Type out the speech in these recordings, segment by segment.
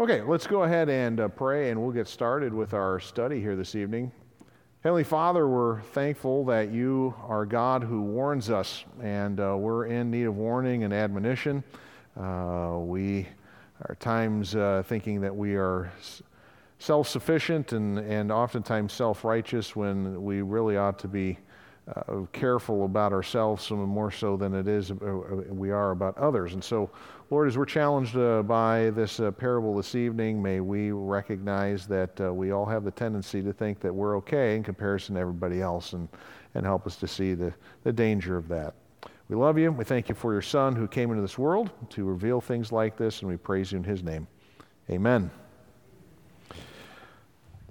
Okay, let's go ahead and uh, pray and we'll get started with our study here this evening. Heavenly Father, we're thankful that you are God who warns us, and uh, we're in need of warning and admonition. Uh, we are times uh, thinking that we are self sufficient and, and oftentimes self righteous when we really ought to be uh, careful about ourselves, some more so than it is uh, we are about others. And so Lord, as we're challenged uh, by this uh, parable this evening, may we recognize that uh, we all have the tendency to think that we're okay in comparison to everybody else and, and help us to see the, the danger of that. We love you. We thank you for your Son who came into this world to reveal things like this, and we praise you in his name. Amen.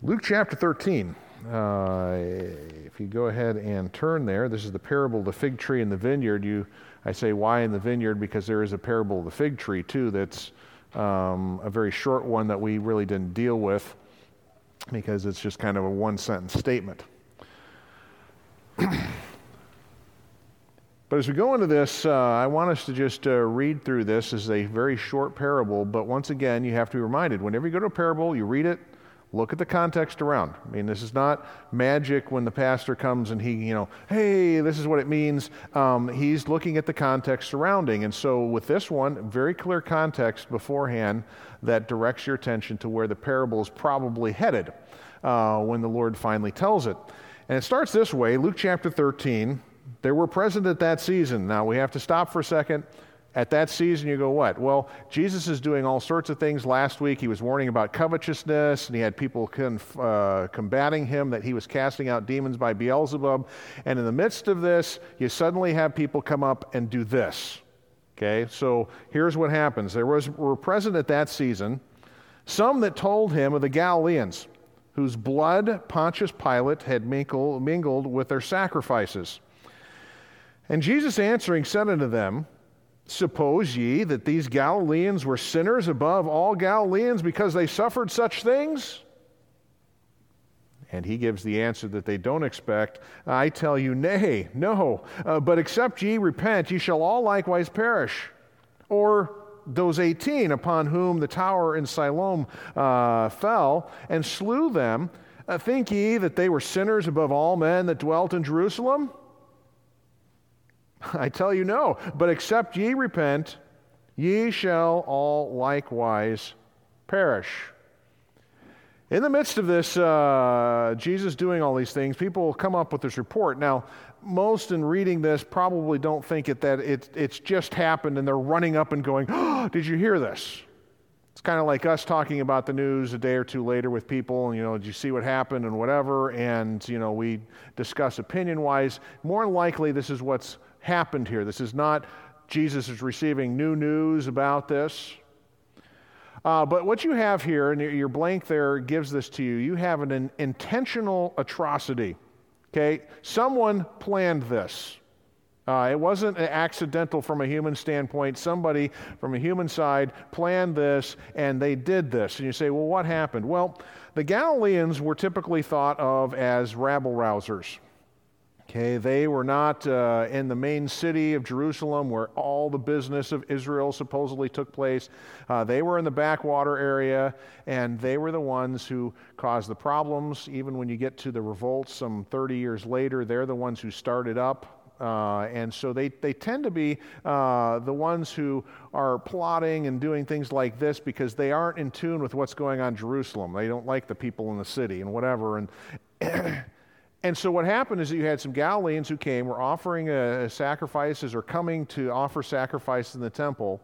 Luke chapter 13. Uh, if you go ahead and turn there, this is the parable of the fig tree and the vineyard. You I say why in the vineyard because there is a parable of the fig tree too that's um, a very short one that we really didn't deal with because it's just kind of a one sentence statement. but as we go into this, uh, I want us to just uh, read through this as a very short parable. But once again, you have to be reminded whenever you go to a parable, you read it, Look at the context around. I mean, this is not magic when the pastor comes and he, you know, hey, this is what it means. Um, he's looking at the context surrounding. And so, with this one, very clear context beforehand that directs your attention to where the parable is probably headed uh, when the Lord finally tells it. And it starts this way Luke chapter 13. There were present at that season. Now, we have to stop for a second at that season, you go, what? Well, Jesus is doing all sorts of things. Last week, he was warning about covetousness, and he had people conf- uh, combating him that he was casting out demons by Beelzebub. And in the midst of this, you suddenly have people come up and do this. Okay, so here's what happens. There was, were present at that season some that told him of the Galileans, whose blood Pontius Pilate had mingled, mingled with their sacrifices. And Jesus answering said unto them, Suppose ye that these Galileans were sinners above all Galileans because they suffered such things? And he gives the answer that they don't expect. I tell you, nay, no. Uh, but except ye repent, ye shall all likewise perish. Or those 18 upon whom the tower in Siloam uh, fell and slew them, uh, think ye that they were sinners above all men that dwelt in Jerusalem? I tell you, no. But except ye repent, ye shall all likewise perish. In the midst of this, uh, Jesus doing all these things, people come up with this report. Now, most in reading this probably don't think it, that it, it's just happened and they're running up and going, oh, Did you hear this? It's kind of like us talking about the news a day or two later with people, and, you know, did you see what happened and whatever? And, you know, we discuss opinion wise. More likely, this is what's happened here. This is not Jesus is receiving new news about this. Uh, but what you have here, and your blank there gives this to you, you have an intentional atrocity. Okay? Someone planned this. Uh, it wasn't accidental from a human standpoint. Somebody from a human side planned this and they did this. And you say, well, what happened? Well, the Galileans were typically thought of as rabble rousers. Okay, they were not uh, in the main city of Jerusalem where all the business of Israel supposedly took place. Uh, they were in the backwater area, and they were the ones who caused the problems. Even when you get to the revolt some 30 years later, they're the ones who started up. Uh, and so they, they tend to be uh, the ones who are plotting and doing things like this because they aren't in tune with what's going on in Jerusalem. They don't like the people in the city and whatever. And And so what happened is that you had some Galileans who came, were offering uh, sacrifices or coming to offer sacrifices in the temple.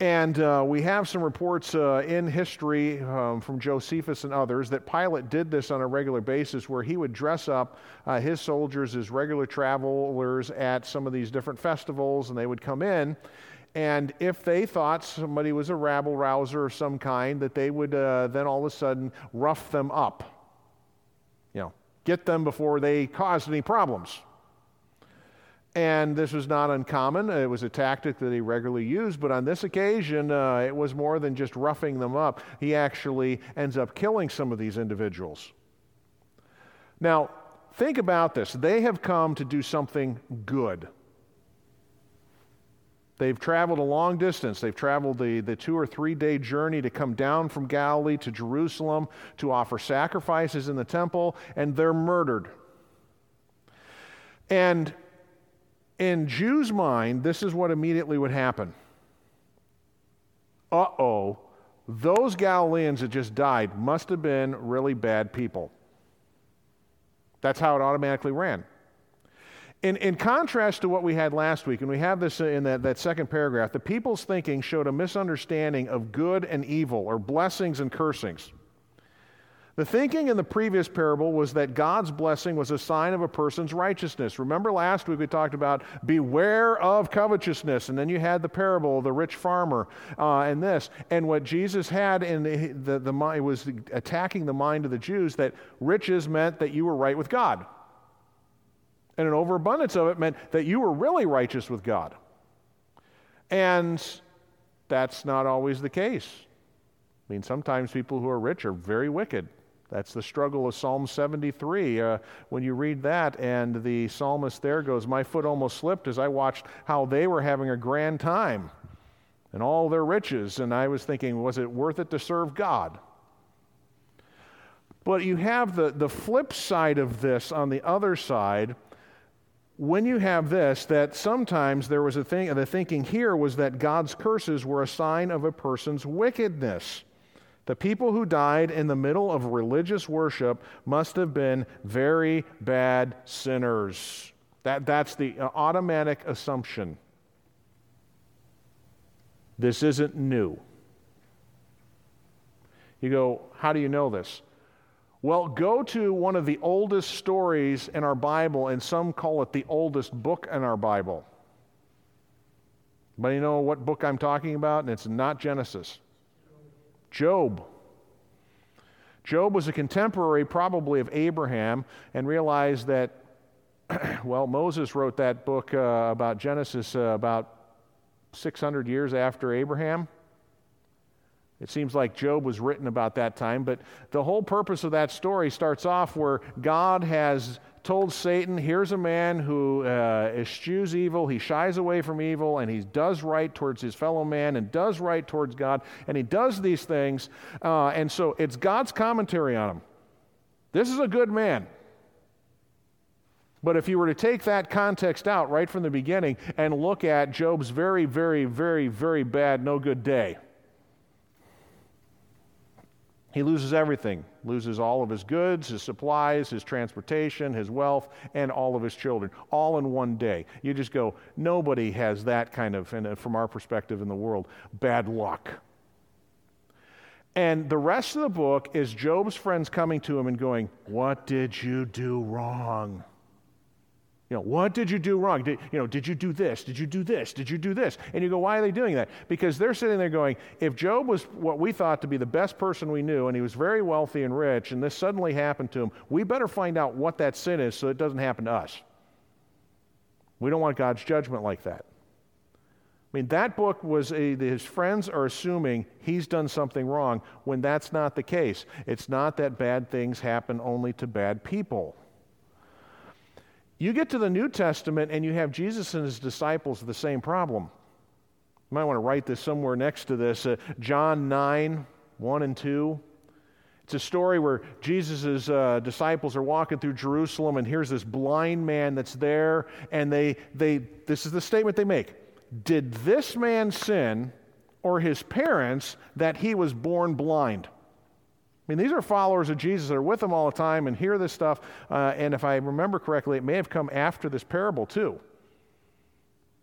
And uh, we have some reports uh, in history um, from Josephus and others that Pilate did this on a regular basis where he would dress up uh, his soldiers as regular travelers at some of these different festivals and they would come in. And if they thought somebody was a rabble rouser of some kind, that they would uh, then all of a sudden rough them up. Get them before they caused any problems. And this was not uncommon. It was a tactic that he regularly used, but on this occasion, uh, it was more than just roughing them up. He actually ends up killing some of these individuals. Now, think about this. They have come to do something good. They've traveled a long distance. They've traveled the, the two or three day journey to come down from Galilee to Jerusalem to offer sacrifices in the temple, and they're murdered. And in Jews' mind, this is what immediately would happen. Uh oh, those Galileans that just died must have been really bad people. That's how it automatically ran. In, in contrast to what we had last week, and we have this in that, that second paragraph, the people's thinking showed a misunderstanding of good and evil, or blessings and cursings. The thinking in the previous parable was that God's blessing was a sign of a person's righteousness. Remember last week we talked about beware of covetousness, and then you had the parable of the rich farmer uh, and this. And what Jesus had in the, the, the mind was attacking the mind of the Jews that riches meant that you were right with God. And an overabundance of it meant that you were really righteous with God. And that's not always the case. I mean, sometimes people who are rich are very wicked. That's the struggle of Psalm 73. Uh, when you read that, and the psalmist there goes, My foot almost slipped as I watched how they were having a grand time and all their riches. And I was thinking, was it worth it to serve God? But you have the, the flip side of this on the other side, when you have this, that sometimes there was a thing, the thinking here was that God's curses were a sign of a person's wickedness. The people who died in the middle of religious worship must have been very bad sinners. That, that's the uh, automatic assumption. This isn't new. You go, how do you know this? Well, go to one of the oldest stories in our Bible, and some call it the oldest book in our Bible. But you know what book I'm talking about? And it's not Genesis. Job. Job was a contemporary, probably, of Abraham, and realized that, well, Moses wrote that book uh, about Genesis uh, about 600 years after Abraham. It seems like Job was written about that time, but the whole purpose of that story starts off where God has told Satan, Here's a man who uh, eschews evil, he shies away from evil, and he does right towards his fellow man and does right towards God, and he does these things. Uh, and so it's God's commentary on him. This is a good man. But if you were to take that context out right from the beginning and look at Job's very, very, very, very bad, no good day, he loses everything, loses all of his goods, his supplies, his transportation, his wealth, and all of his children, all in one day. You just go, nobody has that kind of, and uh, from our perspective in the world, bad luck. And the rest of the book is Job's friends coming to him and going, What did you do wrong? You know, what did you do wrong? Did, you know, did you do this? Did you do this? Did you do this? And you go, why are they doing that? Because they're sitting there going, if Job was what we thought to be the best person we knew, and he was very wealthy and rich, and this suddenly happened to him, we better find out what that sin is so it doesn't happen to us. We don't want God's judgment like that. I mean, that book was a, his friends are assuming he's done something wrong when that's not the case. It's not that bad things happen only to bad people. You get to the New Testament and you have Jesus and his disciples the same problem. You might want to write this somewhere next to this. Uh, John 9, 1 and 2. It's a story where Jesus' uh, disciples are walking through Jerusalem, and here's this blind man that's there, and they, they, this is the statement they make Did this man sin or his parents that he was born blind? I mean, these are followers of Jesus that are with him all the time and hear this stuff. Uh, and if I remember correctly, it may have come after this parable, too,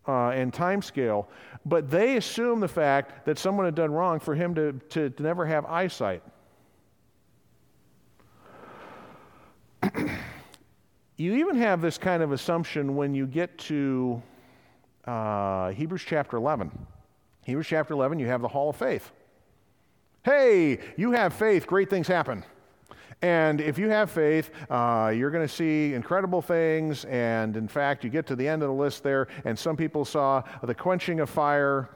uh, in time scale. But they assume the fact that someone had done wrong for him to, to, to never have eyesight. you even have this kind of assumption when you get to uh, Hebrews chapter 11. Hebrews chapter 11, you have the hall of faith. Hey, you have faith, great things happen. And if you have faith, uh, you're going to see incredible things. And in fact, you get to the end of the list there, and some people saw the quenching of fire,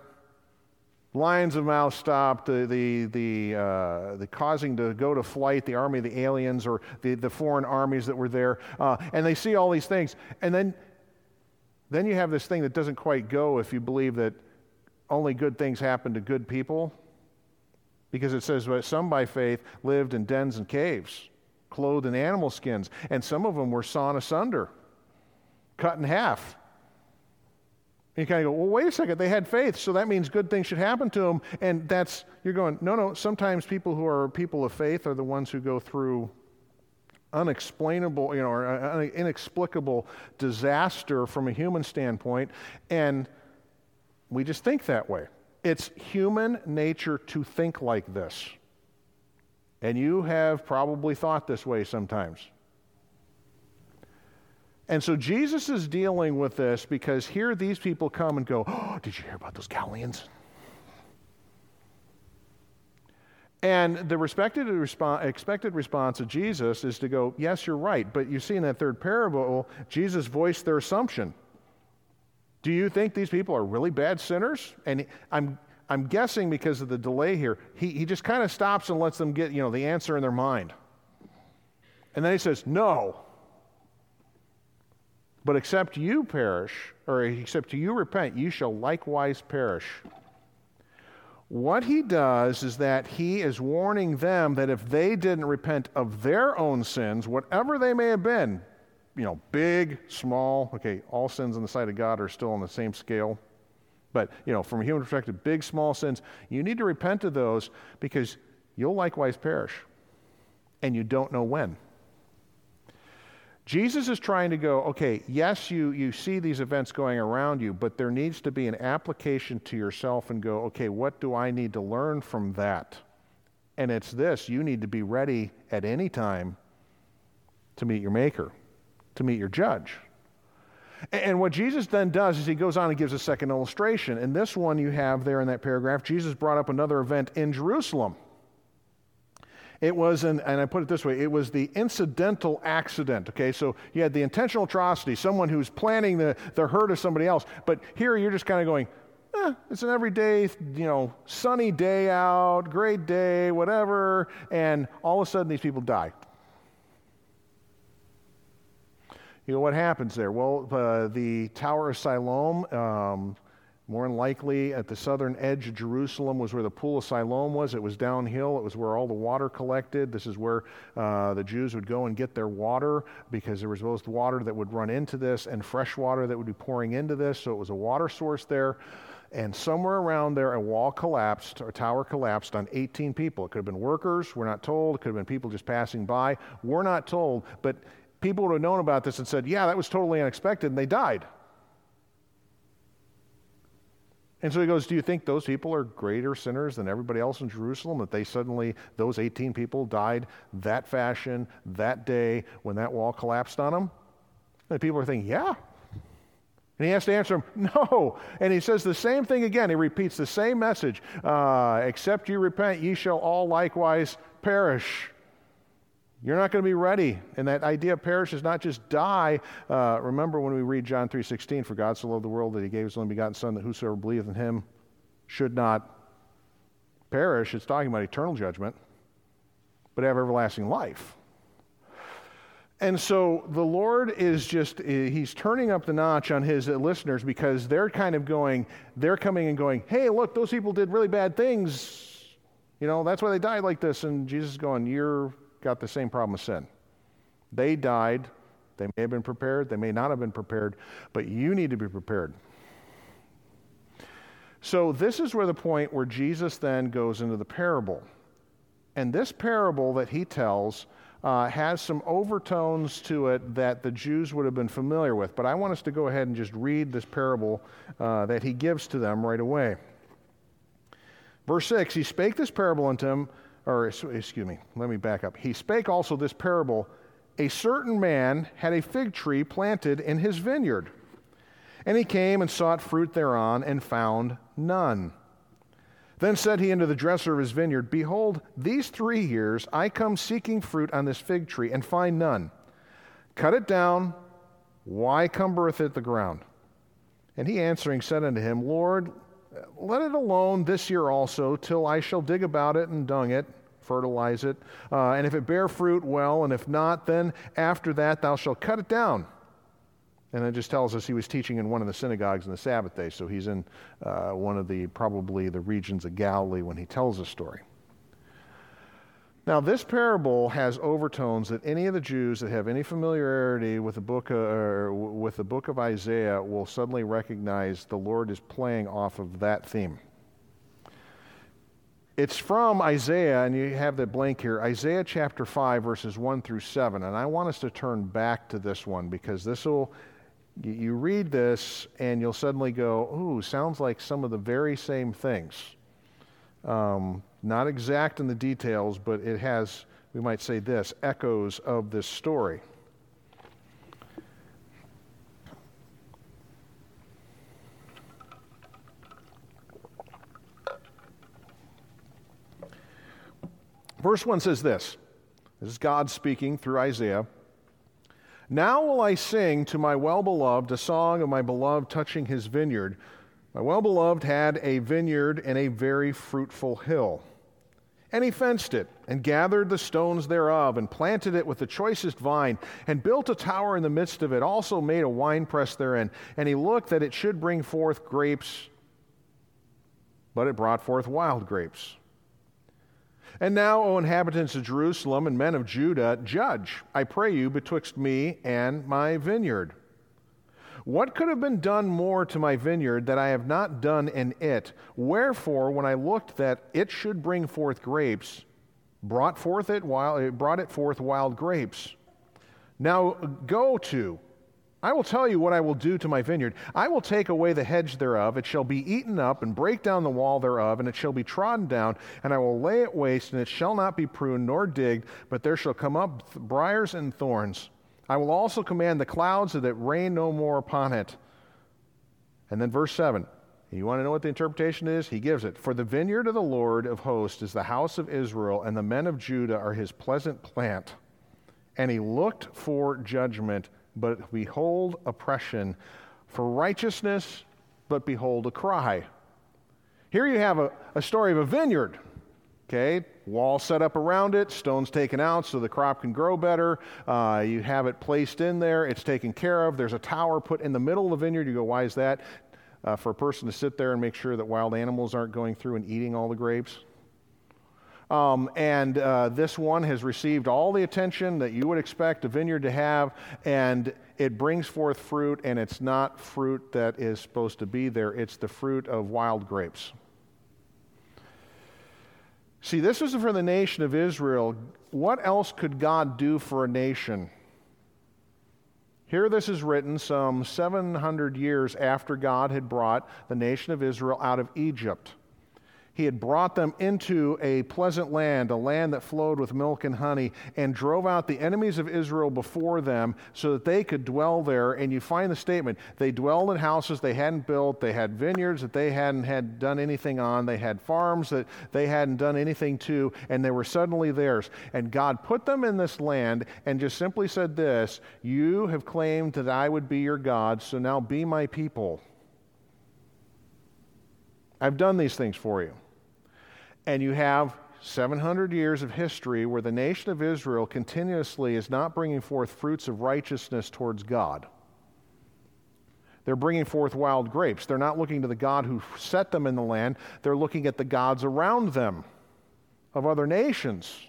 lions of mouth stopped, the, the, the, uh, the causing to go to flight the army of the aliens or the, the foreign armies that were there. Uh, and they see all these things. And then, then you have this thing that doesn't quite go if you believe that only good things happen to good people? Because it says, well, some by faith lived in dens and caves, clothed in animal skins, and some of them were sawn asunder, cut in half. And you kind of go, well, wait a second, they had faith, so that means good things should happen to them. And that's, you're going, no, no, sometimes people who are people of faith are the ones who go through unexplainable, you know, or uh, uh, inexplicable disaster from a human standpoint, and we just think that way. It's human nature to think like this. And you have probably thought this way sometimes. And so Jesus is dealing with this because here these people come and go, Oh, did you hear about those Galileans? And the respected response, expected response of Jesus is to go, Yes, you're right. But you see in that third parable, Jesus voiced their assumption. Do you think these people are really bad sinners? And I'm, I'm guessing because of the delay here, he, he just kind of stops and lets them get you know, the answer in their mind. And then he says, No. But except you perish, or except you repent, you shall likewise perish. What he does is that he is warning them that if they didn't repent of their own sins, whatever they may have been, you know, big, small, okay, all sins in the sight of God are still on the same scale. But, you know, from a human perspective, big, small sins, you need to repent of those because you'll likewise perish. And you don't know when. Jesus is trying to go, okay, yes, you, you see these events going around you, but there needs to be an application to yourself and go, okay, what do I need to learn from that? And it's this you need to be ready at any time to meet your Maker, to meet your judge. And what Jesus then does is he goes on and gives a second illustration. And this one you have there in that paragraph, Jesus brought up another event in Jerusalem. It was, an, and I put it this way, it was the incidental accident. Okay, so you had the intentional atrocity, someone who's planning the, the hurt of somebody else. But here you're just kind of going, eh, it's an everyday, you know, sunny day out, great day, whatever, and all of a sudden these people die. You know what happens there? Well, uh, the Tower of Siloam, um, more than likely, at the southern edge of Jerusalem was where the Pool of Siloam was. It was downhill. It was where all the water collected. This is where uh, the Jews would go and get their water because there was both water that would run into this and fresh water that would be pouring into this. So it was a water source there. And somewhere around there, a wall collapsed, a tower collapsed on 18 people. It could have been workers. We're not told. It could have been people just passing by. We're not told. But people would have known about this and said, yeah, that was totally unexpected. And they died. And so he goes, Do you think those people are greater sinners than everybody else in Jerusalem? That they suddenly, those 18 people died that fashion, that day, when that wall collapsed on them? And people are thinking, Yeah. And he has to answer him, No. And he says the same thing again. He repeats the same message uh, Except you repent, ye shall all likewise perish. You're not going to be ready. And that idea of perish is not just die. Uh, remember when we read John 3.16, For God so loved the world that he gave his only begotten Son, that whosoever believeth in him should not perish. It's talking about eternal judgment, but have everlasting life. And so the Lord is just, he's turning up the notch on his listeners because they're kind of going, they're coming and going, hey, look, those people did really bad things. You know, that's why they died like this. And Jesus is going, you're got the same problem with sin. They died. They may have been prepared, they may not have been prepared, but you need to be prepared. So, this is where the point where Jesus then goes into the parable. And this parable that he tells uh, has some overtones to it that the Jews would have been familiar with. But I want us to go ahead and just read this parable uh, that he gives to them right away. Verse 6 He spake this parable unto them or excuse me, let me back up. He spake also this parable A certain man had a fig tree planted in his vineyard, and he came and sought fruit thereon, and found none. Then said he unto the dresser of his vineyard, Behold, these three years I come seeking fruit on this fig tree, and find none. Cut it down. Why cumbereth it the ground? And he answering said unto him, Lord, let it alone this year also, till I shall dig about it and dung it, fertilize it. Uh, and if it bear fruit, well, and if not, then after that thou shalt cut it down. And it just tells us he was teaching in one of the synagogues on the Sabbath day. So he's in uh, one of the, probably the regions of Galilee when he tells the story. Now, this parable has overtones that any of the Jews that have any familiarity with the book of, uh, with the book of Isaiah will suddenly recognize the Lord is playing off of that theme. It's from Isaiah, and you have the blank here Isaiah chapter 5, verses 1 through 7. And I want us to turn back to this one because this will, you read this and you'll suddenly go, ooh, sounds like some of the very same things. Um, not exact in the details, but it has, we might say this, echoes of this story. Verse 1 says this this is God speaking through Isaiah. Now will I sing to my well beloved a song of my beloved touching his vineyard. My well beloved had a vineyard and a very fruitful hill. And he fenced it, and gathered the stones thereof, and planted it with the choicest vine, and built a tower in the midst of it, also made a winepress therein. And he looked that it should bring forth grapes, but it brought forth wild grapes. And now, O inhabitants of Jerusalem and men of Judah, judge, I pray you, betwixt me and my vineyard. What could have been done more to my vineyard that I have not done in it? Wherefore, when I looked that it should bring forth grapes, brought forth it while it brought it forth wild grapes. Now go to I will tell you what I will do to my vineyard. I will take away the hedge thereof, it shall be eaten up, and break down the wall thereof, and it shall be trodden down, and I will lay it waste, and it shall not be pruned nor digged, but there shall come up briers and thorns. I will also command the clouds that rain no more upon it. And then verse 7. You want to know what the interpretation is? He gives it. For the vineyard of the Lord of hosts is the house of Israel, and the men of Judah are his pleasant plant. And he looked for judgment but behold oppression, for righteousness, but behold a cry. Here you have a, a story of a vineyard. Okay, wall set up around it, stones taken out so the crop can grow better. Uh, you have it placed in there, it's taken care of. There's a tower put in the middle of the vineyard. You go, why is that? Uh, for a person to sit there and make sure that wild animals aren't going through and eating all the grapes. Um, and uh, this one has received all the attention that you would expect a vineyard to have, and it brings forth fruit, and it's not fruit that is supposed to be there, it's the fruit of wild grapes. See, this is for the nation of Israel. What else could God do for a nation? Here, this is written some 700 years after God had brought the nation of Israel out of Egypt. He had brought them into a pleasant land, a land that flowed with milk and honey, and drove out the enemies of Israel before them so that they could dwell there. And you find the statement they dwelled in houses they hadn't built, they had vineyards that they hadn't had done anything on, they had farms that they hadn't done anything to, and they were suddenly theirs. And God put them in this land and just simply said this You have claimed that I would be your God, so now be my people. I've done these things for you. And you have 700 years of history where the nation of Israel continuously is not bringing forth fruits of righteousness towards God. They're bringing forth wild grapes. They're not looking to the God who set them in the land, they're looking at the gods around them of other nations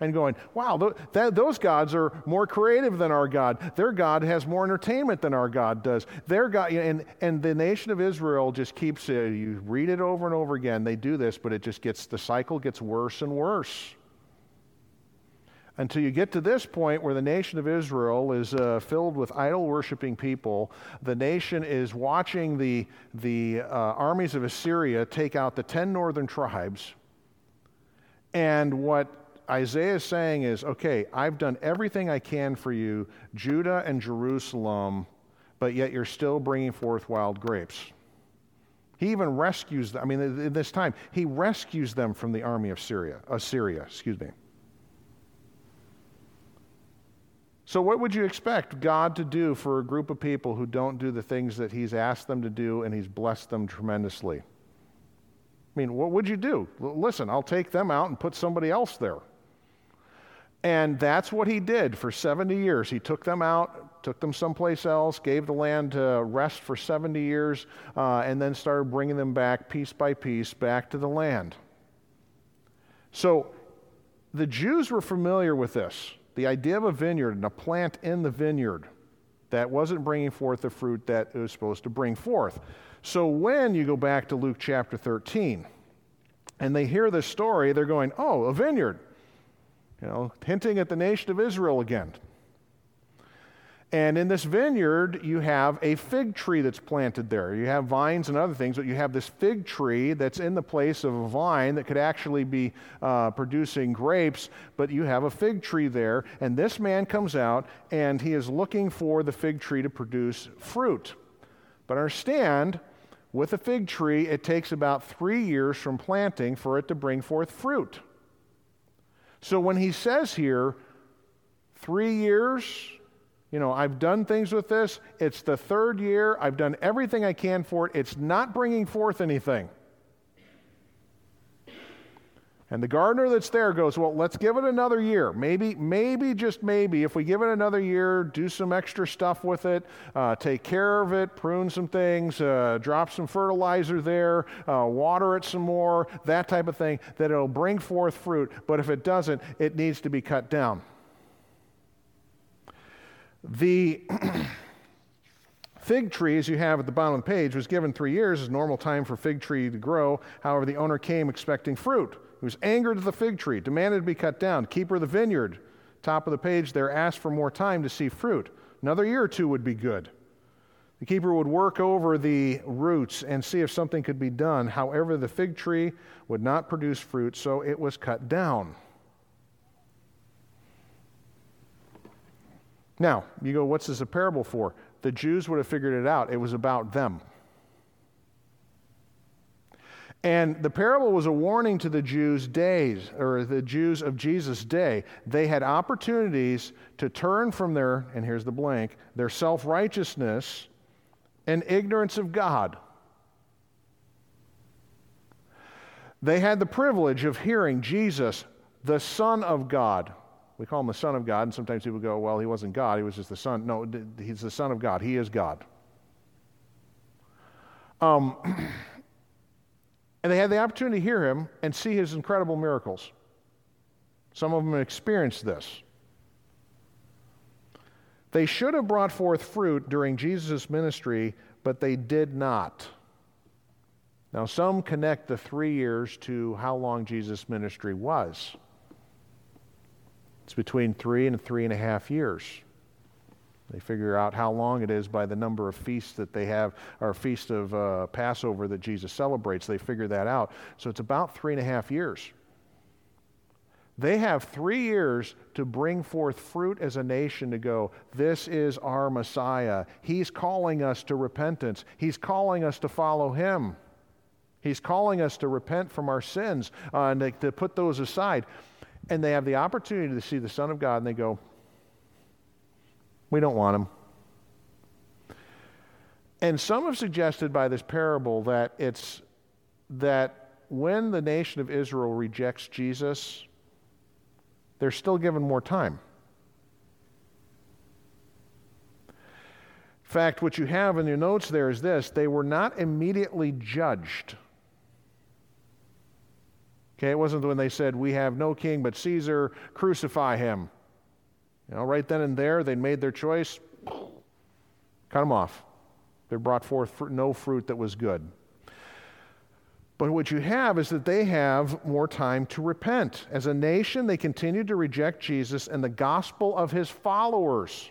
and going, wow, th- that, those gods are more creative than our God. Their God has more entertainment than our God does. Their God, and, and the nation of Israel just keeps, uh, you read it over and over again. They do this, but it just gets, the cycle gets worse and worse. Until you get to this point where the nation of Israel is uh, filled with idol worshiping people, the nation is watching the, the uh, armies of Assyria take out the 10 northern tribes. And what Isaiah is saying is, okay, I've done everything I can for you, Judah and Jerusalem, but yet you're still bringing forth wild grapes. He even rescues them. I mean, in this time, he rescues them from the army of Syria, Assyria, excuse me. So, what would you expect God to do for a group of people who don't do the things that He's asked them to do and He's blessed them tremendously? I mean, what would you do? Listen, I'll take them out and put somebody else there. And that's what he did for 70 years. He took them out, took them someplace else, gave the land to rest for 70 years, uh, and then started bringing them back piece by piece back to the land. So the Jews were familiar with this the idea of a vineyard and a plant in the vineyard that wasn't bringing forth the fruit that it was supposed to bring forth. So when you go back to Luke chapter 13 and they hear this story, they're going, oh, a vineyard. You know, hinting at the nation of Israel again. And in this vineyard, you have a fig tree that's planted there. You have vines and other things, but you have this fig tree that's in the place of a vine that could actually be uh, producing grapes, but you have a fig tree there. And this man comes out and he is looking for the fig tree to produce fruit. But understand, with a fig tree, it takes about three years from planting for it to bring forth fruit. So when he says here, three years, you know, I've done things with this. It's the third year. I've done everything I can for it. It's not bringing forth anything. And the gardener that's there goes, Well, let's give it another year. Maybe, maybe, just maybe, if we give it another year, do some extra stuff with it, uh, take care of it, prune some things, uh, drop some fertilizer there, uh, water it some more, that type of thing, that it'll bring forth fruit. But if it doesn't, it needs to be cut down. The fig tree, as you have at the bottom of the page, was given three years as normal time for fig tree to grow. However, the owner came expecting fruit. Was angered at the fig tree, demanded to be cut down. Keeper of the vineyard, top of the page there, asked for more time to see fruit. Another year or two would be good. The keeper would work over the roots and see if something could be done. However, the fig tree would not produce fruit, so it was cut down. Now, you go, what's this a parable for? The Jews would have figured it out. It was about them. And the parable was a warning to the Jews' days, or the Jews of Jesus' day. They had opportunities to turn from their, and here's the blank, their self righteousness and ignorance of God. They had the privilege of hearing Jesus, the Son of God, we call him the Son of God, and sometimes people go, well, he wasn't God, he was just the Son. No, he's the Son of God. He is God. Um, and they had the opportunity to hear him and see his incredible miracles. Some of them experienced this. They should have brought forth fruit during Jesus' ministry, but they did not. Now, some connect the three years to how long Jesus' ministry was. It's between three and three and a half years. They figure out how long it is by the number of feasts that they have, or feast of uh, Passover that Jesus celebrates. They figure that out. So it's about three and a half years. They have three years to bring forth fruit as a nation to go, this is our Messiah. He's calling us to repentance, He's calling us to follow Him. He's calling us to repent from our sins uh, and to, to put those aside and they have the opportunity to see the Son of God and they go, We don't want them. And some have suggested by this parable that it's that when the nation of Israel rejects Jesus, they're still given more time. In fact, what you have in your notes there is this they were not immediately judged. Okay, it wasn't when they said, We have no king but Caesar, crucify him. You know, right then and there, they made their choice, cut them off. They brought forth no fruit that was good. But what you have is that they have more time to repent. As a nation, they continue to reject Jesus and the gospel of his followers.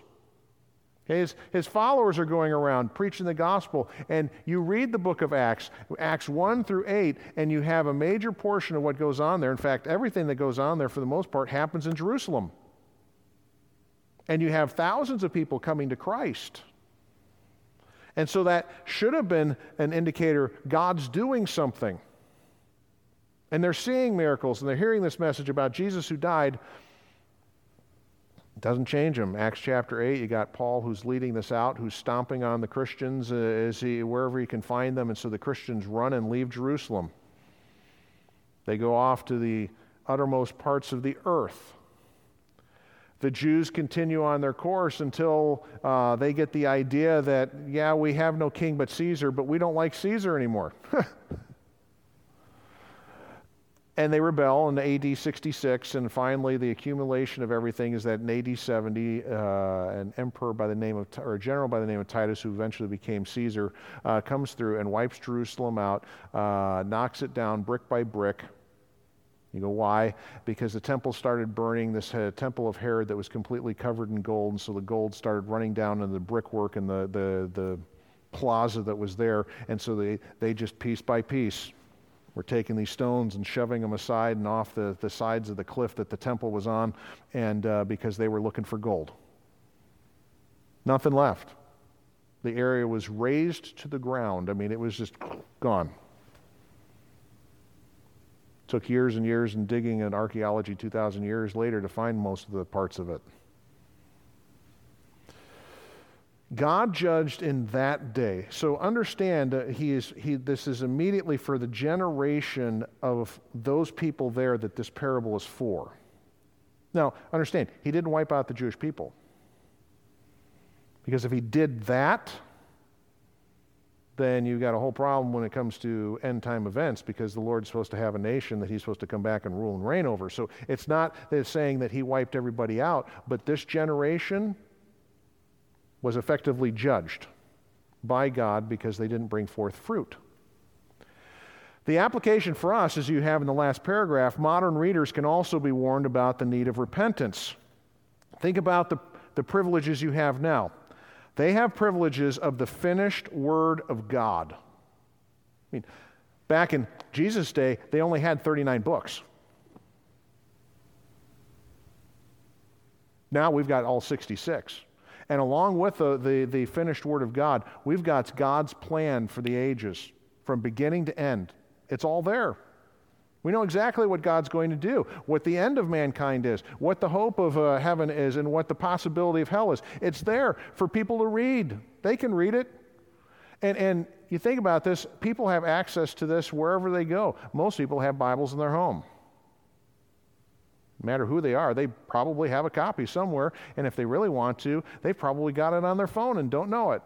His, his followers are going around preaching the gospel. And you read the book of Acts, Acts 1 through 8, and you have a major portion of what goes on there. In fact, everything that goes on there, for the most part, happens in Jerusalem. And you have thousands of people coming to Christ. And so that should have been an indicator God's doing something. And they're seeing miracles and they're hearing this message about Jesus who died It doesn't change them. Acts chapter 8, you got Paul who's leading this out, who's stomping on the Christians uh, as he, wherever he can find them. And so the Christians run and leave Jerusalem. They go off to the uttermost parts of the earth. The Jews continue on their course until uh, they get the idea that, yeah, we have no king but Caesar, but we don't like Caesar anymore. and they rebel in AD 66, and finally the accumulation of everything is that in AD 70, uh, an emperor by the name of, or a general by the name of Titus, who eventually became Caesar, uh, comes through and wipes Jerusalem out, uh, knocks it down brick by brick. You go, why? Because the temple started burning, this uh, temple of Herod that was completely covered in gold, and so the gold started running down into the brickwork and the, the, the plaza that was there, and so they, they just piece by piece were taking these stones and shoving them aside and off the, the sides of the cliff that the temple was on, and uh, because they were looking for gold. Nothing left. The area was razed to the ground. I mean, it was just gone. Took years and years in digging and archaeology 2,000 years later to find most of the parts of it. God judged in that day. So understand uh, he is, he, this is immediately for the generation of those people there that this parable is for. Now, understand, he didn't wipe out the Jewish people. Because if he did that, then you've got a whole problem when it comes to end time events because the Lord's supposed to have a nation that he's supposed to come back and rule and reign over. So it's not that it's saying that he wiped everybody out, but this generation was effectively judged by God because they didn't bring forth fruit. The application for us, as you have in the last paragraph, modern readers can also be warned about the need of repentance. Think about the, the privileges you have now. They have privileges of the finished Word of God. I mean, back in Jesus' day, they only had 39 books. Now we've got all 66. And along with the, the, the, finished Word of God, we've got God's plan for the ages from beginning to end. It's all there. We know exactly what God's going to do, what the end of mankind is, what the hope of uh, heaven is, and what the possibility of hell is. It's there for people to read. They can read it. And, and you think about this, people have access to this wherever they go. Most people have Bibles in their home. No matter who they are, they probably have a copy somewhere, and if they really want to, they've probably got it on their phone and don't know it.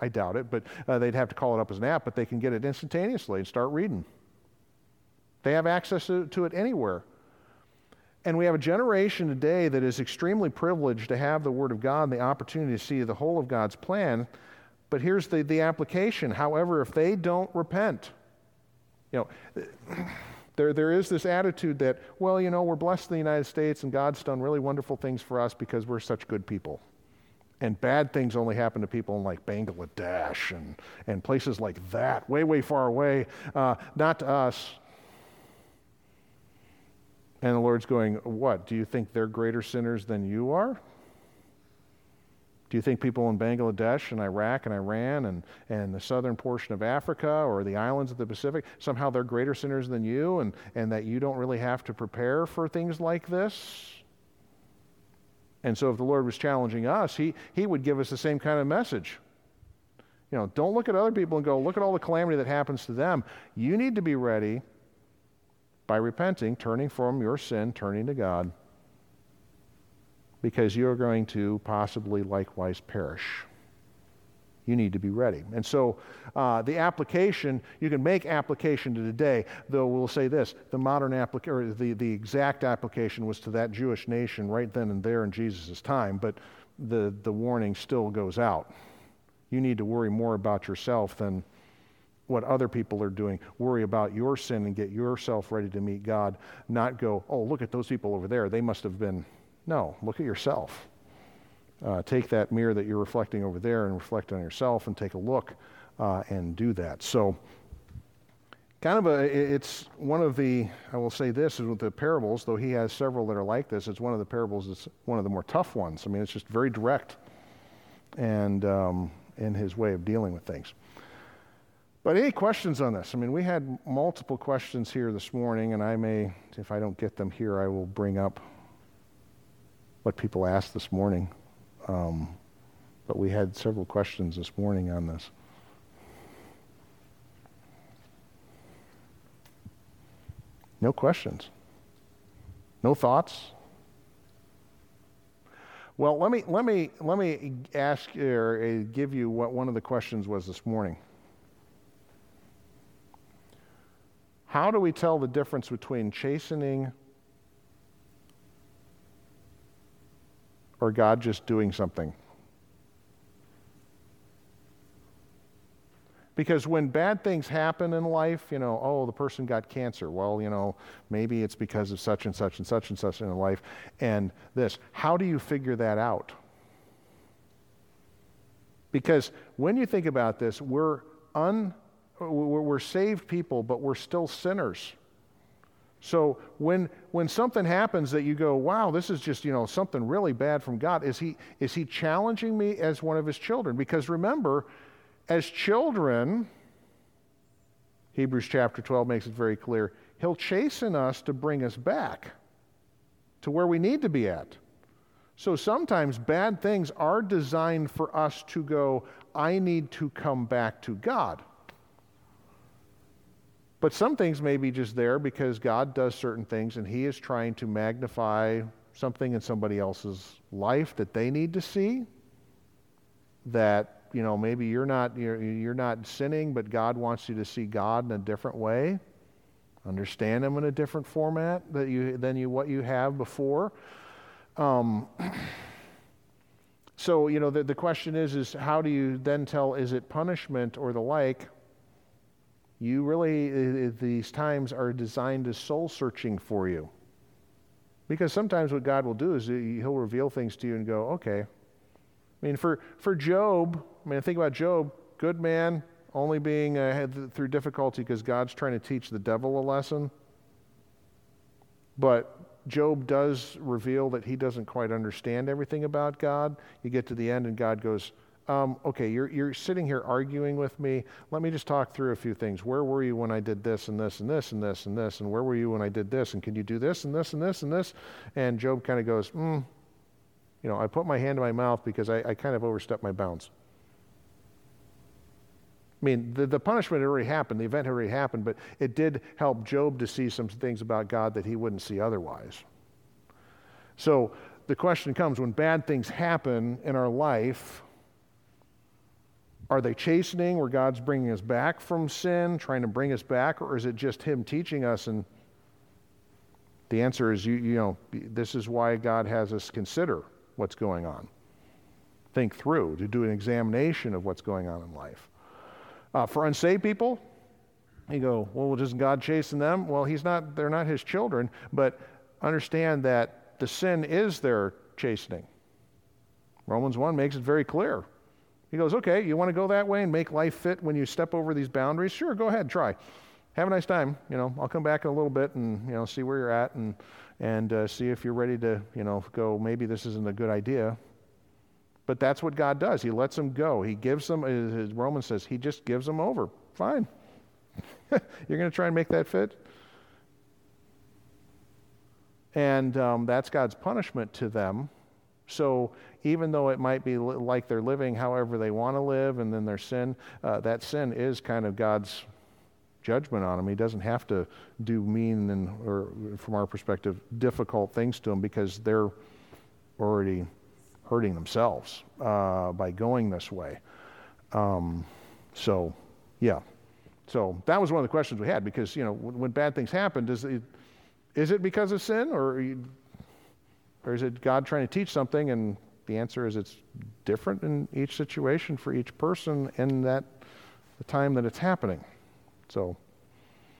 I doubt it, but uh, they'd have to call it up as an app, but they can get it instantaneously and start reading. They have access to, to it anywhere. And we have a generation today that is extremely privileged to have the Word of God and the opportunity to see the whole of God's plan. But here's the, the application. However, if they don't repent, you know, there, there is this attitude that, well, you know, we're blessed in the United States and God's done really wonderful things for us because we're such good people. And bad things only happen to people in like Bangladesh and, and places like that, way, way far away, uh, not to us. And the Lord's going, What? Do you think they're greater sinners than you are? Do you think people in Bangladesh and Iraq and Iran and, and the southern portion of Africa or the islands of the Pacific, somehow they're greater sinners than you and, and that you don't really have to prepare for things like this? And so if the Lord was challenging us, he, he would give us the same kind of message. You know, don't look at other people and go, look at all the calamity that happens to them. You need to be ready by repenting, turning from your sin, turning to God because you're going to possibly likewise perish. You need to be ready. And so uh, the application, you can make application to today, though we'll say this the modern application, the, the exact application was to that Jewish nation right then and there in Jesus' time, but the, the warning still goes out. You need to worry more about yourself than what other people are doing. Worry about your sin and get yourself ready to meet God, not go, oh, look at those people over there. They must have been no, look at yourself. Uh, take that mirror that you're reflecting over there and reflect on yourself and take a look uh, and do that. So, kind of a, it's one of the, I will say this, is with the parables, though he has several that are like this, it's one of the parables that's one of the more tough ones. I mean, it's just very direct and um, in his way of dealing with things. But any questions on this? I mean, we had multiple questions here this morning, and I may, if I don't get them here, I will bring up what people asked this morning. Um, but we had several questions this morning on this. No questions. No thoughts. Well, let me, let me, let me ask or uh, give you what one of the questions was this morning. How do we tell the difference between chastening or God just doing something? Because when bad things happen in life, you know, oh, the person got cancer. Well, you know, maybe it's because of such and such and such and such in life. And this, how do you figure that out? Because when you think about this, we're un, we're saved people, but we're still sinners. So when when something happens that you go, wow, this is just you know something really bad from God, is he is he challenging me as one of his children? Because remember, as children, Hebrews chapter 12 makes it very clear, He'll chasten us to bring us back to where we need to be at. So sometimes bad things are designed for us to go, I need to come back to God. But some things may be just there because God does certain things and He is trying to magnify something in somebody else's life that they need to see that you know, maybe you're not, you're, you're not sinning, but God wants you to see God in a different way, understand Him in a different format that you, than you, what you have before. Um, so, you know, the, the question is, is how do you then tell, is it punishment or the like? You really, these times are designed as soul searching for you. Because sometimes what God will do is He'll reveal things to you and go, okay. I mean, for, for Job, I mean, think about Job, good man, only being uh, through difficulty because God's trying to teach the devil a lesson. But Job does reveal that he doesn't quite understand everything about God. You get to the end, and God goes, um, Okay, you're, you're sitting here arguing with me. Let me just talk through a few things. Where were you when I did this and this and this and this and this? And where were you when I did this? And can you do this and this and this and this? And Job kind of goes, Hmm. You know, I put my hand in my mouth because I, I kind of overstepped my bounds. I mean, the, the punishment had already happened, the event had already happened, but it did help Job to see some things about God that he wouldn't see otherwise. So the question comes when bad things happen in our life, are they chastening where God's bringing us back from sin, trying to bring us back, or is it just Him teaching us? And the answer is, you, you know, this is why God has us consider what's going on, think through, to do an examination of what's going on in life. Uh, for unsaved people, you go, well, doesn't God chasten them? Well, he's not, they're not his children, but understand that the sin is their chastening. Romans 1 makes it very clear. He goes, okay, you want to go that way and make life fit when you step over these boundaries? Sure, go ahead, try. Have a nice time. You know, I'll come back in a little bit and, you know, see where you're at and, and uh, see if you're ready to, you know, go, maybe this isn't a good idea. But that's what God does. He lets them go. He gives them, as Romans says, He just gives them over. Fine. You're going to try and make that fit? And um, that's God's punishment to them. So even though it might be li- like they're living however they want to live and then their sin, uh, that sin is kind of God's judgment on them. He doesn't have to do mean and, or from our perspective, difficult things to them because they're already hurting themselves uh, by going this way. Um, so, yeah. So that was one of the questions we had because, you know, when, when bad things happen, does it, is it because of sin or, you, or is it God trying to teach something? And the answer is it's different in each situation for each person in that the time that it's happening. So